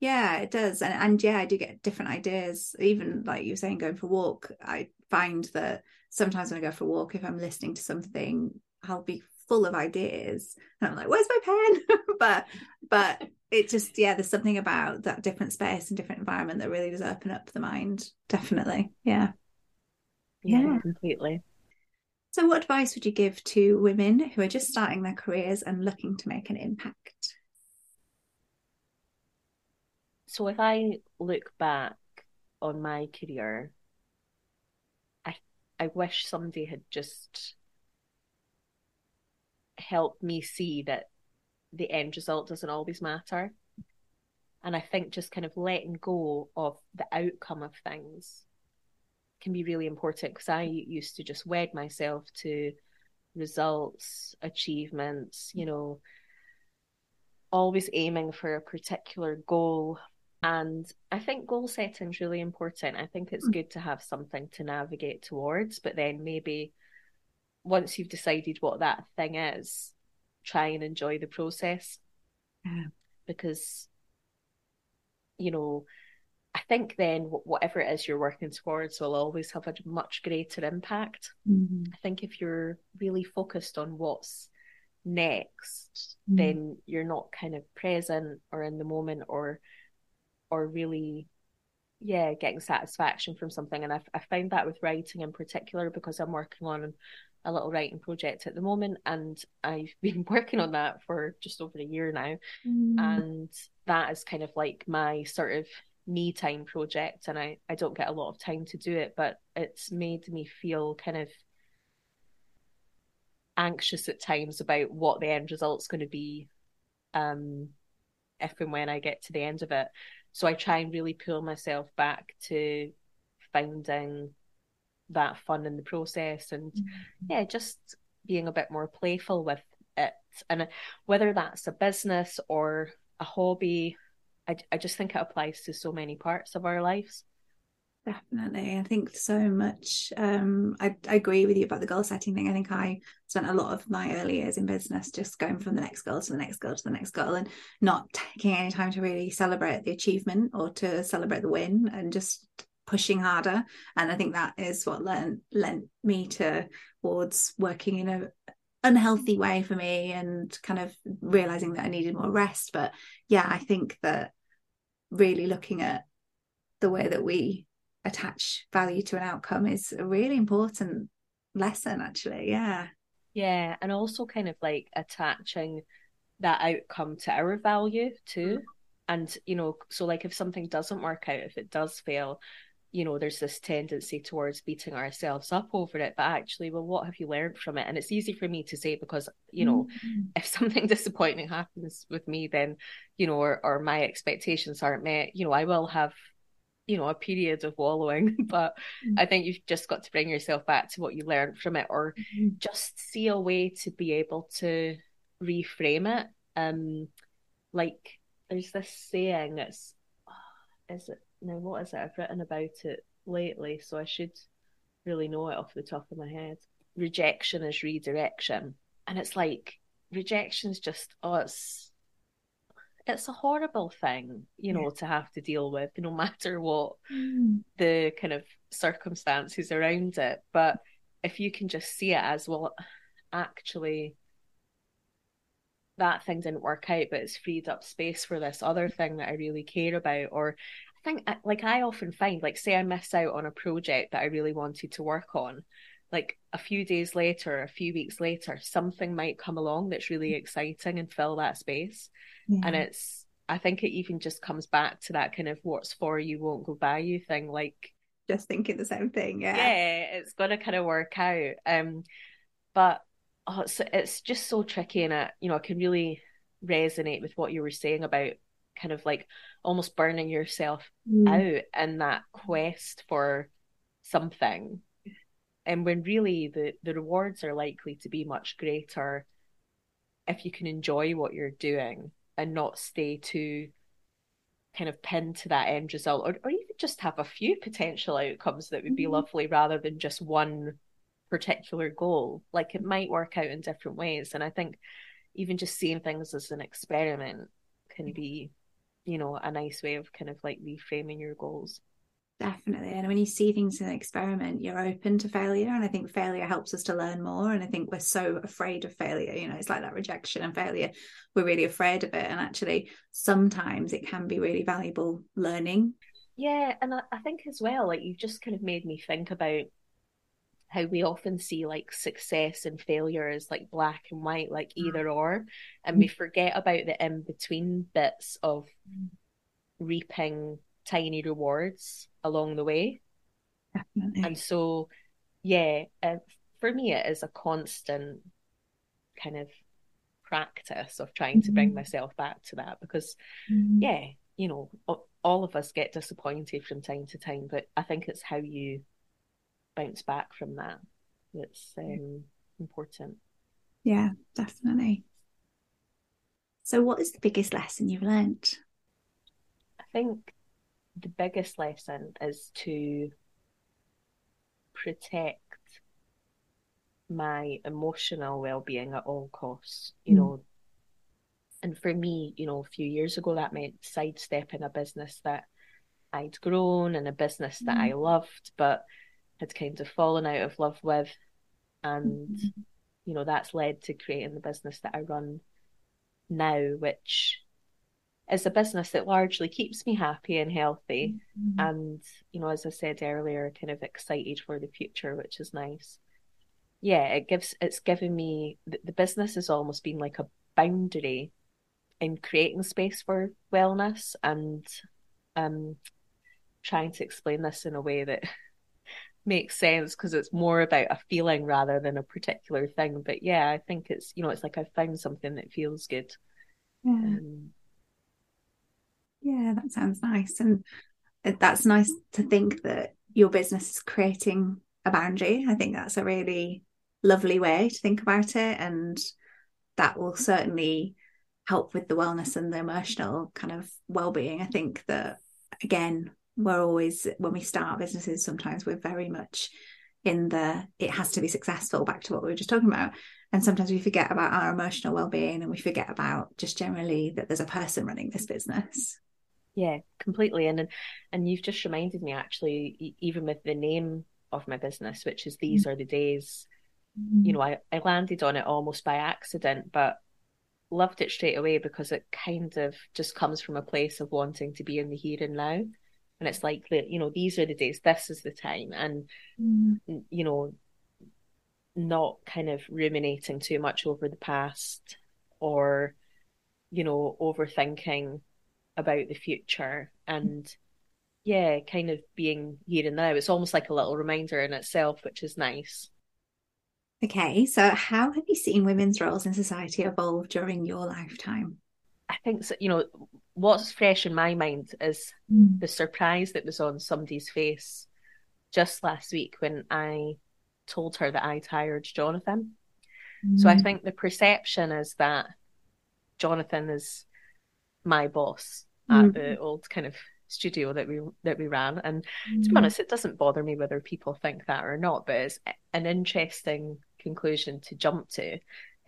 Speaker 1: yeah, it does. And, and yeah, I do get different ideas. Even like you were saying, going for a walk, I find that sometimes when I go for a walk, if I'm listening to something, I'll be full of ideas and i'm like where's my pen but but it just yeah there's something about that different space and different environment that really does open up the mind definitely yeah
Speaker 2: yeah, yeah. completely
Speaker 1: so what advice would you give to women who are just starting their careers and looking to make an impact
Speaker 2: so if i look back on my career i i wish somebody had just helped me see that the end result doesn't always matter. And I think just kind of letting go of the outcome of things can be really important because I used to just wed myself to results, achievements, you know, always aiming for a particular goal. And I think goal setting is really important. I think it's mm. good to have something to navigate towards, but then maybe once you've decided what that thing is, try and enjoy the process.
Speaker 1: Yeah.
Speaker 2: Because, you know, I think then whatever it is you're working towards will always have a much greater impact.
Speaker 1: Mm-hmm.
Speaker 2: I think if you're really focused on what's next, mm-hmm. then you're not kind of present or in the moment or or really yeah getting satisfaction from something and I, I find that with writing in particular because i'm working on a little writing project at the moment, and I've been working on that for just over a year now.
Speaker 1: Mm.
Speaker 2: And that is kind of like my sort of me time project, and I, I don't get a lot of time to do it, but it's made me feel kind of anxious at times about what the end result's going to be um if and when I get to the end of it. So I try and really pull myself back to finding that fun in the process and mm-hmm. yeah just being a bit more playful with it and whether that's a business or a hobby I, I just think it applies to so many parts of our lives
Speaker 1: definitely i think so much um I, I agree with you about the goal setting thing. I think i spent a lot of my early years in business just going from the next goal to the next goal to the next goal and not taking any time to really celebrate the achievement or to celebrate the win and just pushing harder. And i think that is what lent lent me to towards working in a unhealthy way for me and kind of realizing that i needed more rest. But yeah i think that really looking at the way that we attach value to an outcome is a really important lesson actually yeah
Speaker 2: yeah and also kind of like attaching that outcome to our value too mm-hmm. and you know so like if something doesn't work out if it does fail you know there's this tendency towards beating ourselves up over it but actually well what have you learned from it and it's easy for me to say because you know mm-hmm. if something disappointing happens with me then you know or, or my expectations aren't met you know i will have you know a period of wallowing but mm-hmm. i think you've just got to bring yourself back to what you learned from it or mm-hmm. just see a way to be able to reframe it um like there's this saying it's is it now what is it? I've written about it lately, so I should really know it off the top of my head. Rejection is redirection. And it's like rejection's just oh it's it's a horrible thing, you know, yeah. to have to deal with, no matter what mm. the kind of circumstances around it. But if you can just see it as well, actually, that thing didn't work out, but it's freed up space for this other thing that I really care about. Or I think, like, I often find, like, say I miss out on a project that I really wanted to work on, like a few days later, a few weeks later, something might come along that's really mm. exciting and fill that space. Yeah. And it's, I think it even just comes back to that kind of what's for you won't go by you thing. Like,
Speaker 1: just thinking the same thing. Yeah.
Speaker 2: Yeah, it's going to kind of work out. Um, but oh, it's, it's just so tricky. And, it, you know, I can really resonate with what you were saying about kind of like almost burning yourself mm. out in that quest for something and when really the the rewards are likely to be much greater if you can enjoy what you're doing and not stay too kind of pinned to that end result or, or even just have a few potential outcomes that would be mm-hmm. lovely rather than just one particular goal like it might work out in different ways and i think even just seeing things as an experiment can be you know a nice way of kind of like reframing your goals
Speaker 1: Definitely. And when you see things in an experiment, you're open to failure. And I think failure helps us to learn more. And I think we're so afraid of failure. You know, it's like that rejection and failure. We're really afraid of it. And actually, sometimes it can be really valuable learning.
Speaker 2: Yeah. And I, I think as well, like you've just kind of made me think about how we often see like success and failure as like black and white, like mm. either or. And we forget about the in between bits of reaping tiny rewards along the way.
Speaker 1: Definitely.
Speaker 2: And so, yeah, uh, for me, it is a constant kind of practice of trying mm-hmm. to bring mm-hmm. myself back to that because, mm-hmm. yeah, you know, all of us get disappointed from time to time, but I think it's how you bounce back from that that's um, important.
Speaker 1: Yeah, definitely. So, what is the biggest lesson you've learned?
Speaker 2: I think the biggest lesson is to protect my emotional well-being at all costs you mm. know and for me you know a few years ago that meant sidestepping a business that i'd grown and a business that mm. i loved but had kind of fallen out of love with and mm. you know that's led to creating the business that i run now which is a business that largely keeps me happy and healthy. Mm-hmm. And, you know, as I said earlier, kind of excited for the future, which is nice. Yeah, it gives, it's given me, the, the business has almost been like a boundary in creating space for wellness and um, trying to explain this in a way that makes sense because it's more about a feeling rather than a particular thing. But yeah, I think it's, you know, it's like I found something that feels good.
Speaker 1: Yeah. Um, yeah, that sounds nice. And that's nice to think that your business is creating a boundary. I think that's a really lovely way to think about it. And that will certainly help with the wellness and the emotional kind of well-being. I think that again, we're always when we start businesses, sometimes we're very much in the it has to be successful, back to what we were just talking about. And sometimes we forget about our emotional well-being and we forget about just generally that there's a person running this business.
Speaker 2: Yeah, completely. And and you've just reminded me actually, even with the name of my business, which is These mm-hmm. Are the Days, mm-hmm. you know, I, I landed on it almost by accident, but loved it straight away because it kind of just comes from a place of wanting to be in the here and now. And it's like that, you know, these are the days, this is the time. And, mm-hmm. you know, not kind of ruminating too much over the past or, you know, overthinking about the future and yeah, kind of being here and now. It's almost like a little reminder in itself, which is nice.
Speaker 1: Okay, so how have you seen women's roles in society evolve during your lifetime?
Speaker 2: I think so, you know what's fresh in my mind is mm. the surprise that was on somebody's face just last week when I told her that I'd hired Jonathan. Mm. So I mm. think the perception is that Jonathan is my boss at mm. the old kind of studio that we that we ran. And mm-hmm. to be mm. honest, it doesn't bother me whether people think that or not, but it's an interesting conclusion to jump to,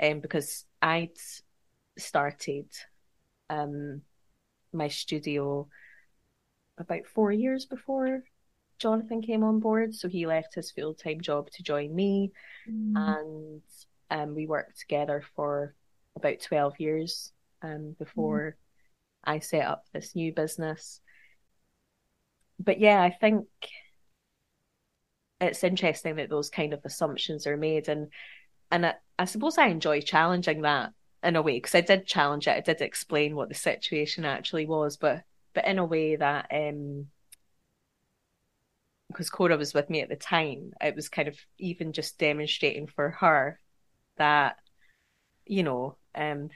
Speaker 2: um, because I'd started um my studio about four years before Jonathan came on board. So he left his full time job to join me, mm. and um, we worked together for about twelve years um, before. I set up this new business. But yeah, I think it's interesting that those kind of assumptions are made, and and I, I suppose I enjoy challenging that in a way because I did challenge it. I did explain what the situation actually was, but but in a way that um because Cora was with me at the time, it was kind of even just demonstrating for her that, you know, um,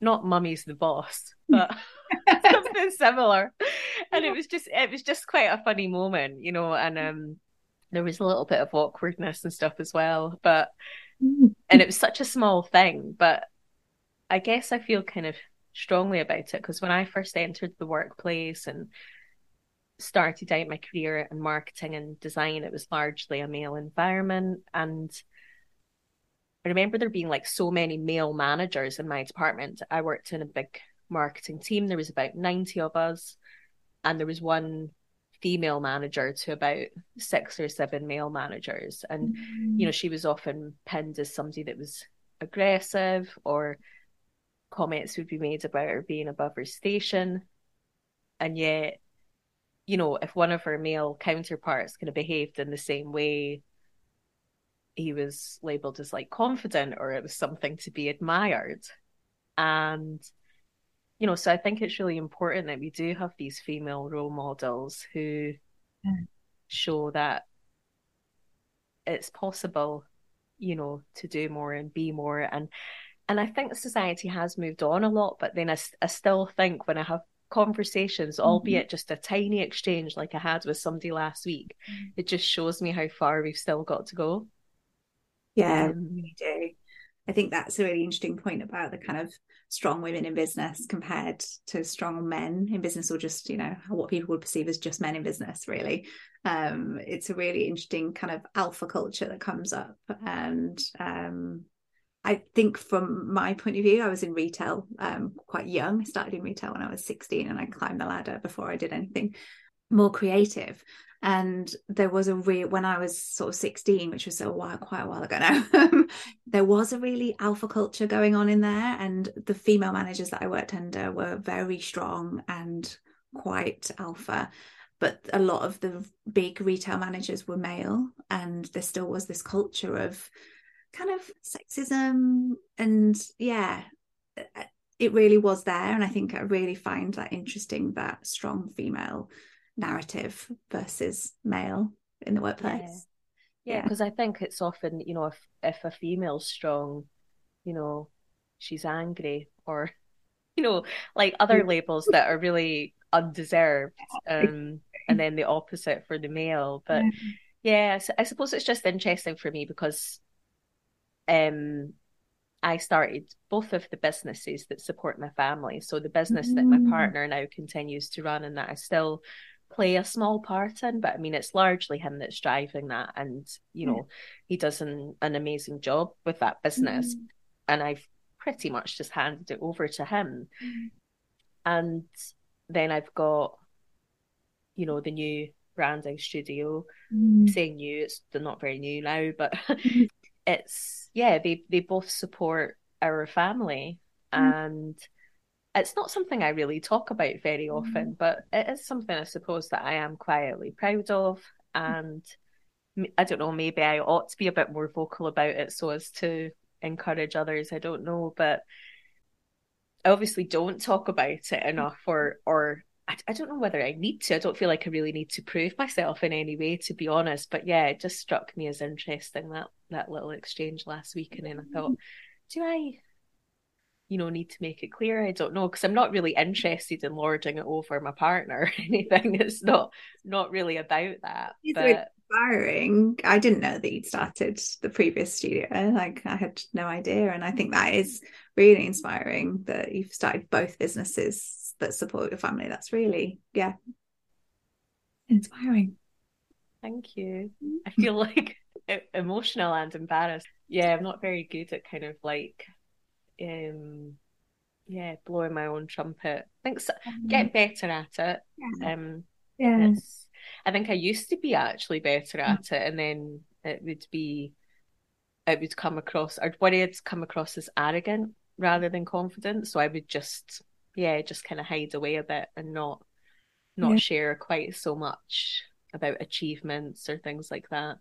Speaker 2: not mummy's the boss, but something similar. And it was just it was just quite a funny moment, you know, and um there was a little bit of awkwardness and stuff as well. But mm. and it was such a small thing, but I guess I feel kind of strongly about it because when I first entered the workplace and started out my career in marketing and design, it was largely a male environment. And I remember there being like so many male managers in my department. I worked in a big marketing team. There was about 90 of us, and there was one female manager to about six or seven male managers. And, mm-hmm. you know, she was often pinned as somebody that was aggressive or comments would be made about her being above her station. And yet, you know, if one of her male counterparts kind of behaved in the same way, he was labeled as like confident or it was something to be admired. And, you know, so I think it's really important that we do have these female role models who yeah. show that it's possible, you know, to do more and be more. And and I think society has moved on a lot, but then I, I still think when I have conversations, mm-hmm. albeit just a tiny exchange like I had with somebody last week, mm-hmm. it just shows me how far we've still got to go.
Speaker 1: Yeah, um, we do. I think that's a really interesting point about the kind of strong women in business compared to strong men in business, or just you know what people would perceive as just men in business. Really, um, it's a really interesting kind of alpha culture that comes up, and um, I think from my point of view, I was in retail um, quite young. I started in retail when I was 16 and I climbed the ladder before I did anything more creative. And there was a real, when I was sort of 16, which was a while, quite a while ago now, um, there was a really alpha culture going on in there. And the female managers that I worked under were very strong and quite alpha but a lot of the big retail managers were male and there still was this culture of kind of sexism and yeah it really was there and i think i really find that interesting that strong female narrative versus male in the workplace
Speaker 2: yeah because yeah, i think it's often you know if if a female's strong you know she's angry or you know like other labels that are really undeserved um and then the opposite for the male but yeah, yeah I suppose it's just interesting for me because um, I started both of the businesses that support my family. So the business mm-hmm. that my mm. partner now continues to run and that I still play a small part in, but I mean it's largely him that's driving that and you know, he does an, an amazing job with that business. Mm-hmm. And I've pretty much just handed it over to him. Mm-hmm. And then I've got, you know, the new branding studio. Mm. Saying new, it's they're not very new now, but it's yeah they they both support our family mm. and it's not something I really talk about very mm. often, but it is something I suppose that I am quietly proud of. Mm. And I don't know, maybe I ought to be a bit more vocal about it so as to encourage others. I don't know, but I obviously don't talk about it mm. enough or or I, I don't know whether I need to. I don't feel like I really need to prove myself in any way, to be honest. But yeah, it just struck me as interesting that that little exchange last week, and then I thought, mm. do I, you know, need to make it clear? I don't know because I'm not really interested in lording it over my partner or anything. It's not not really about that.
Speaker 1: It's but inspiring. I didn't know that you'd started the previous studio. Like I had no idea, and I think that is really inspiring that you've started both businesses that support your family. That's really, yeah, inspiring.
Speaker 2: Thank you. Mm-hmm. I feel like emotional and embarrassed. Yeah, I'm not very good at kind of like, um, yeah, blowing my own trumpet. I think so, get better at it. Yeah. Um, yeah. I think I used to be actually better at mm. it, and then it would be, it would come across, I'd worry it's come across as arrogant rather than confident. So I would just, yeah, just kind of hide away a bit and not, not yeah. share quite so much about achievements or things like that.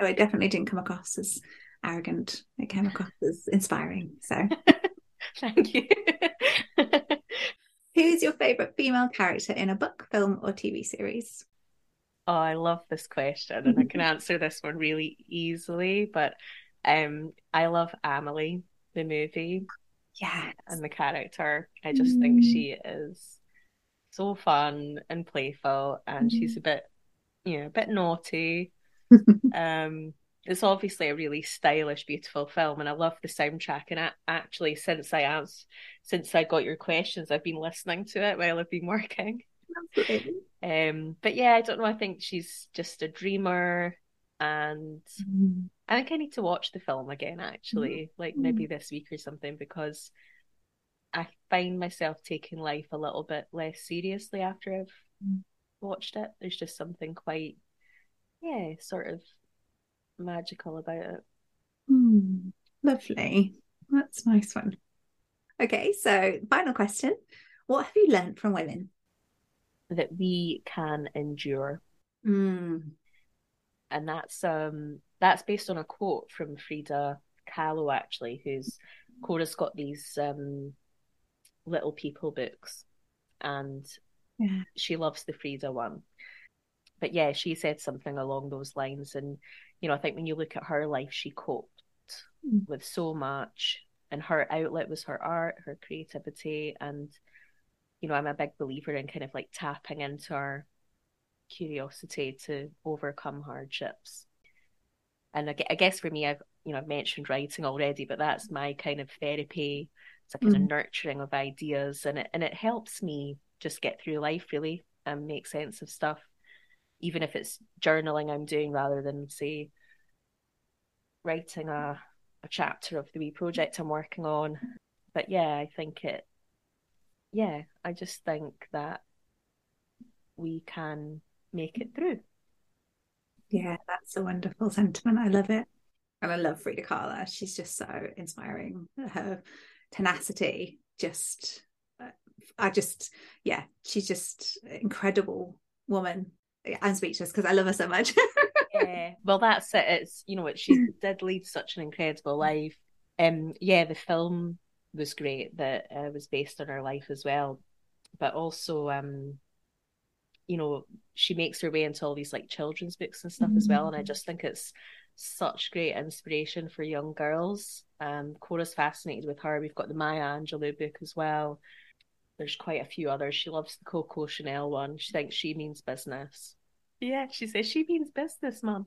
Speaker 1: Oh, it definitely didn't come across as arrogant. It came across as inspiring. So
Speaker 2: thank you.
Speaker 1: Who's your favourite female character in a book, film, or TV series?
Speaker 2: Oh, I love this question, and I can answer this one really easily. But um, I love Amelie, the movie.
Speaker 1: Yeah,
Speaker 2: and the character. I just mm. think she is so fun and playful, and mm. she's a bit, you know, a bit naughty. um, it's obviously a really stylish, beautiful film, and I love the soundtrack. And I, actually, since I asked, since I got your questions, I've been listening to it while I've been working. Um, but yeah, I don't know. I think she's just a dreamer, and mm. I think I need to watch the film again. Actually, mm. like maybe this week or something, because I find myself taking life a little bit less seriously after I've mm. watched it. There's just something quite, yeah, sort of magical about it.
Speaker 1: Mm, lovely. That's a nice one. Okay, so final question. What have you learned from women?
Speaker 2: That we can endure.
Speaker 1: Mm.
Speaker 2: And that's um that's based on a quote from Frida Kahlo actually, who's Cora's got these um little people books and yeah. she loves the Frida one. But yeah, she said something along those lines and you know, I think when you look at her life, she coped mm. with so much, and her outlet was her art, her creativity, and you know, I'm a big believer in kind of like tapping into our curiosity to overcome hardships. And I guess for me, I've you know I've mentioned writing already, but that's my kind of therapy. It's a kind mm. of nurturing of ideas, and it and it helps me just get through life really and make sense of stuff even if it's journaling I'm doing rather than say writing a a chapter of the project I'm working on. But yeah, I think it yeah, I just think that we can make it through.
Speaker 1: Yeah, that's a wonderful sentiment. I love it. And I love Frida Kahlo. She's just so inspiring. Her tenacity, just, uh, I just, yeah, she's just incredible woman I'm speechless because I love her so much.
Speaker 2: yeah, well, that's it. It's you know she did lead such an incredible life. Um, yeah, the film was great that uh, was based on her life as well, but also um, you know, she makes her way into all these like children's books and stuff mm-hmm. as well, and I just think it's such great inspiration for young girls. Um, Cora's fascinated with her. We've got the Maya Angelou book as well. There's quite a few others. She loves the Coco Chanel one. She thinks she means business. Yeah, she says she means business, mum.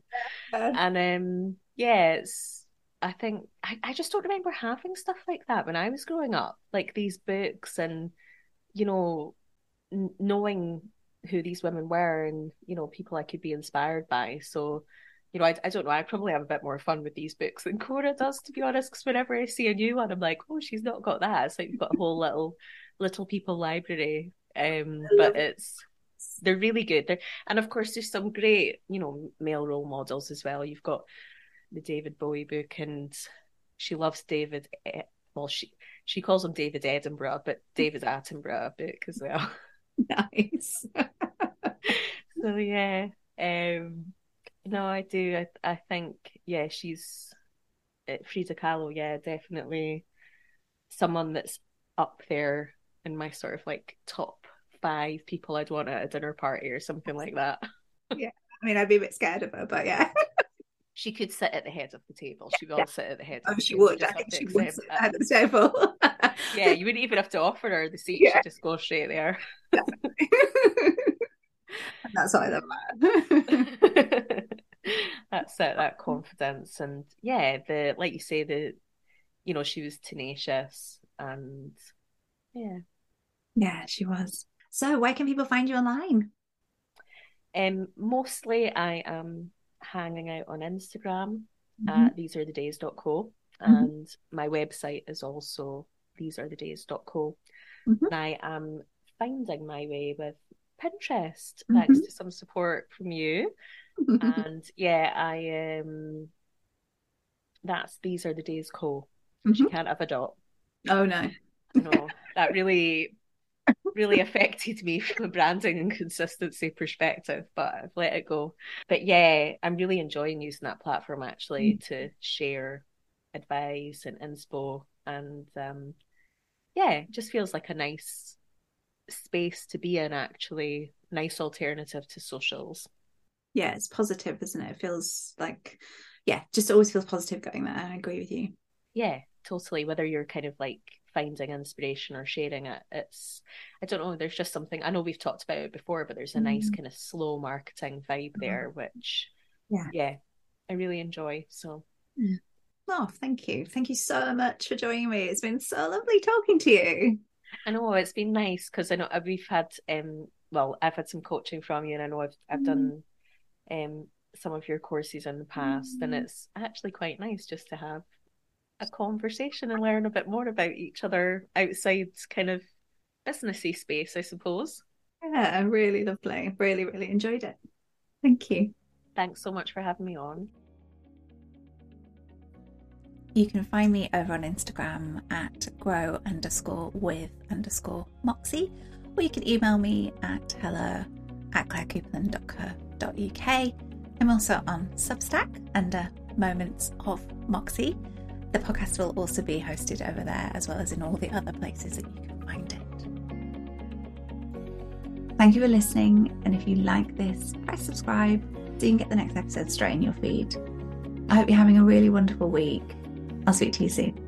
Speaker 2: and um, yeah, it's. I think I, I just don't remember having stuff like that when I was growing up, like these books and you know, n- knowing who these women were and you know people I could be inspired by. So you know, I, I don't know. I probably have a bit more fun with these books than Cora does, to be honest. Because whenever I see a new one, I'm like, oh, she's not got that. It's like you've got a whole little Little People library. Um, but it's they're really good. They're, and of course, there's some great, you know, male role models as well. You've got the David Bowie book, and she loves David. Well, she she calls him David Edinburgh, but David Attenborough book as well.
Speaker 1: Nice.
Speaker 2: so yeah, um, no, I do. I I think yeah, she's uh, Frida Kahlo. Yeah, definitely someone that's up there in my sort of like top five people I'd want at a dinner party or something like that.
Speaker 1: yeah. I mean, I'd be a bit scared of her, but yeah.
Speaker 2: she could sit at the head of the table. She would yeah. sit at the head.
Speaker 1: Oh, she would. I think she would sit at the table.
Speaker 2: yeah, you wouldn't even have to offer her the seat. Yeah. She'd just go straight there. Definitely.
Speaker 1: That's all I love about
Speaker 2: That's it. That confidence and yeah, the like you say, the you know she was tenacious and yeah,
Speaker 1: Yeah, she was. So, where can people find you online?
Speaker 2: Um, mostly I am hanging out on Instagram mm-hmm. at these are the days.co mm-hmm. and my website is also these are the days.co. Mm-hmm. And I am finding my way with Pinterest mm-hmm. thanks to some support from you. and yeah, I um that's these are the days co. Mm-hmm. She can't have a dot.
Speaker 1: Oh no.
Speaker 2: no, that really really affected me from a branding and consistency perspective, but I've let it go. But yeah, I'm really enjoying using that platform actually mm. to share advice and inspo and um yeah, just feels like a nice space to be in actually, nice alternative to socials.
Speaker 1: Yeah, it's positive, isn't it? It feels like yeah, just always feels positive going there. I agree with you.
Speaker 2: Yeah, totally. Whether you're kind of like finding inspiration or sharing it, it's I don't know. There's just something I know we've talked about it before, but there's a mm. nice kind of slow marketing vibe mm-hmm. there, which yeah, yeah, I really enjoy. So.
Speaker 1: Mm. Oh, thank you. Thank you so much for joining me. It's been so lovely talking to you.
Speaker 2: I know it's been nice because I know we've had um well I've had some coaching from you and I know I've I've mm. done um some of your courses in the past, mm-hmm. and it's actually quite nice just to have a conversation and learn a bit more about each other outside kind of businessy space, I suppose.
Speaker 1: Yeah, I really lovely. Really, really enjoyed it. Thank you.
Speaker 2: Thanks so much for having me on.
Speaker 1: You can find me over on Instagram at grow underscore with underscore moxie, or you can email me at hello at clairecoupland.co.uk I'm also on Substack under Moments of Moxie. The podcast will also be hosted over there as well as in all the other places that you can find it. Thank you for listening, and if you like this, press subscribe so you can get the next episode straight in your feed. I hope you're having a really wonderful week. I'll speak to you soon.